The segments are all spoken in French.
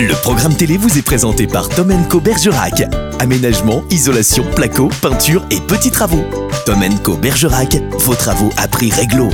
Le programme télé vous est présenté par Tom Co Bergerac. Aménagement, isolation, placo, peinture et petits travaux. Tom Co Bergerac, vos travaux à prix réglo.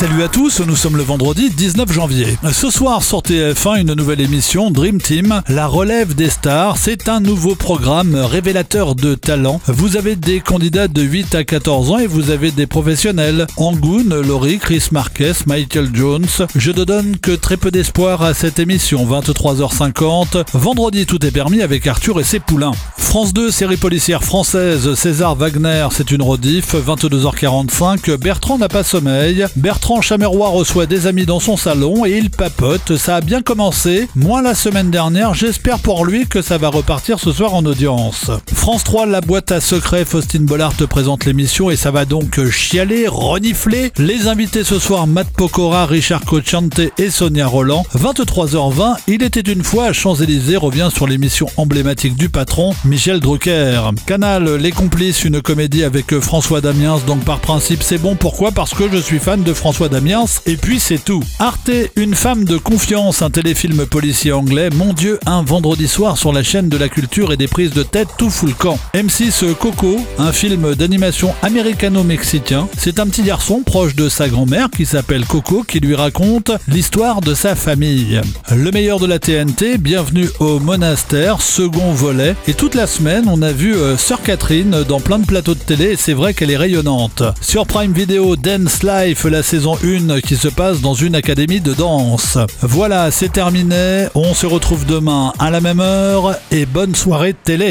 Salut à tous, nous sommes le vendredi 19 janvier. Ce soir sur TF1, une nouvelle émission Dream Team, la relève des stars. C'est un nouveau programme révélateur de talent. Vous avez des candidats de 8 à 14 ans et vous avez des professionnels. Angoun, Laurie, Chris Marquez, Michael Jones. Je ne donne que très peu d'espoir à cette émission, 23h50. Vendredi, tout est permis avec Arthur et ses poulains. France 2, série policière française, César Wagner, c'est une rediff, 22h45. Bertrand n'a pas sommeil. Bertrand Chameroy reçoit des amis dans son salon et il papote. Ça a bien commencé, moins la semaine dernière. J'espère pour lui que ça va repartir ce soir en audience. France 3, la boîte à secrets. Faustine Bollard te présente l'émission et ça va donc chialer, renifler. Les invités ce soir, Matt Pokora, Richard Cochante et Sonia Roland. 23h20, il était une fois à Champs-Élysées revient sur l'émission emblématique du patron, Michel Drucker. Canal, Les Complices, une comédie avec François Damiens. Donc par principe, c'est bon. Pourquoi? Parce que je suis fan de François Damiens, et puis c'est tout. Arte, une femme de confiance, un téléfilm policier anglais, mon dieu, un vendredi soir sur la chaîne de la culture et des prises de tête tout fout camp. M6 Coco, un film d'animation américano-mexicain, c'est un petit garçon proche de sa grand-mère qui s'appelle Coco qui lui raconte l'histoire de sa famille. Le meilleur de la TNT, bienvenue au monastère, second volet, et toute la semaine on a vu euh, Sœur Catherine dans plein de plateaux de télé et c'est vrai qu'elle est rayonnante. Sur Prime Video, Dance Life, la saison une qui se passe dans une académie de danse. Voilà, c'est terminé. On se retrouve demain à la même heure et bonne soirée télé.